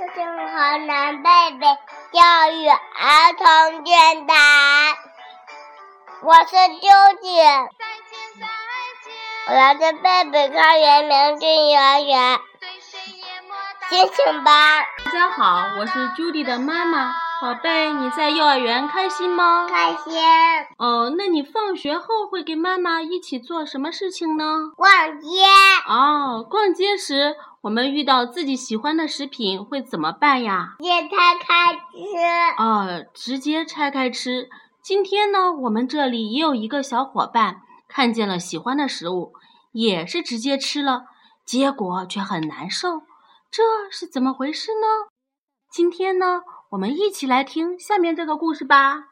家好，这是河南贝贝教育儿童电台，我是啾啾，我来自贝贝高原明俊幼儿园星星班。大家好，我是 Judy 的妈妈。宝贝，你在幼儿园开心吗？开心。哦，那你放学后会跟妈妈一起做什么事情呢？逛街。哦，逛街时我们遇到自己喜欢的食品会怎么办呀？直接拆开吃。哦，直接拆开吃。今天呢，我们这里也有一个小伙伴看见了喜欢的食物，也是直接吃了，结果却很难受，这是怎么回事呢？今天呢？我们一起来听下面这个故事吧。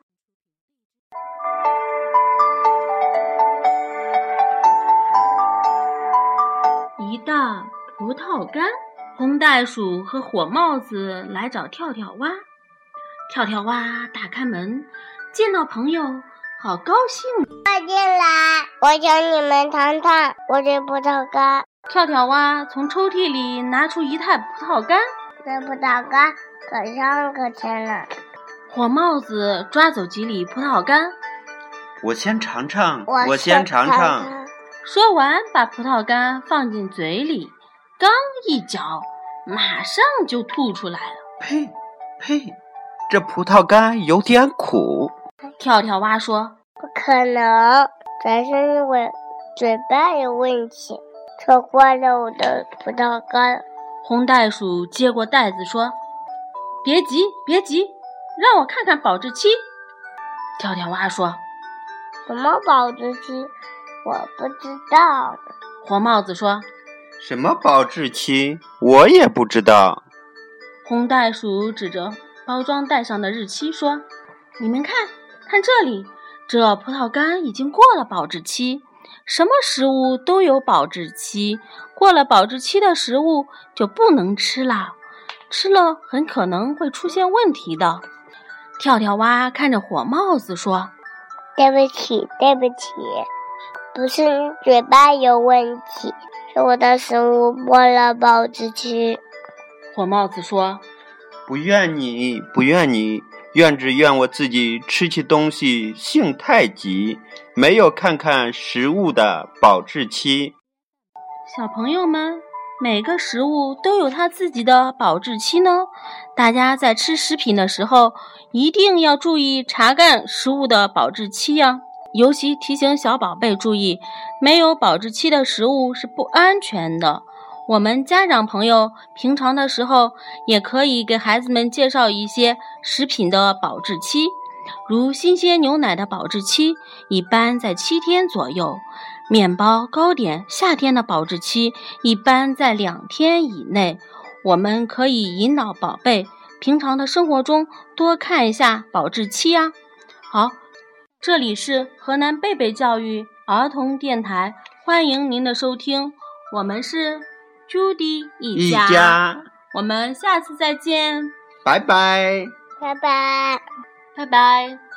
一袋葡萄干，红袋鼠和火帽子来找跳跳蛙。跳跳蛙打开门，见到朋友，好高兴。快进来，我请你们尝尝我的葡萄干。跳跳蛙从抽屉里拿出一袋葡萄干。这葡萄干。可香可甜了。火帽子抓走几粒葡萄干，我先尝尝，我先尝尝。说完，把葡萄干放进嘴里，刚一嚼，马上就吐出来了。呸呸，这葡萄干有点苦。跳跳蛙说：“不可能，这是因为嘴巴有问题，错坏了我的葡萄干。”红袋鼠接过袋子说。别急，别急，让我看看保质期。跳跳蛙说：“什么保质期？我不知道。”黄帽子说：“什么保质期？我也不知道。”红袋鼠指着包装袋上的日期说：“你们看，看这里，这葡萄干已经过了保质期。什么食物都有保质期，过了保质期的食物就不能吃了。”吃了很可能会出现问题的。跳跳蛙看着火帽子说：“对不起，对不起，不是你嘴巴有问题，是我的食物过了保质期。”火帽子说：“不怨你，不怨你，怨只怨我自己吃起东西性太急，没有看看食物的保质期。”小朋友们。每个食物都有它自己的保质期呢，大家在吃食品的时候一定要注意查看食物的保质期呀。尤其提醒小宝贝注意，没有保质期的食物是不安全的。我们家长朋友平常的时候也可以给孩子们介绍一些食品的保质期，如新鲜牛奶的保质期一般在七天左右。面包、糕点，夏天的保质期一般在两天以内。我们可以引导宝贝，平常的生活中多看一下保质期啊。好，这里是河南贝贝教育儿童电台，欢迎您的收听。我们是朱迪一家，我们下次再见，拜拜，拜拜，拜拜。